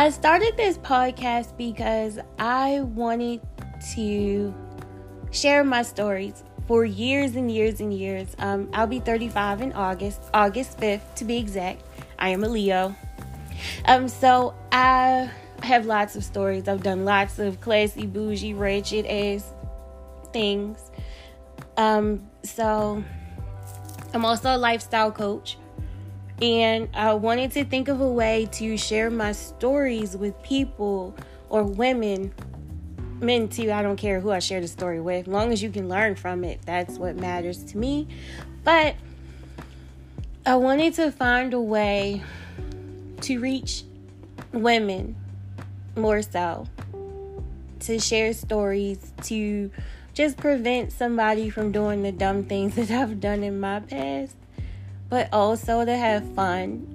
I started this podcast because I wanted to share my stories for years and years and years. Um, I'll be 35 in August, August 5th to be exact. I am a Leo. Um, so I have lots of stories. I've done lots of classy, bougie, wretched ass things. Um, so I'm also a lifestyle coach. And I wanted to think of a way to share my stories with people or women, men too. I don't care who I share the story with, as long as you can learn from it. That's what matters to me. But I wanted to find a way to reach women more so, to share stories, to just prevent somebody from doing the dumb things that I've done in my past, but also to have fun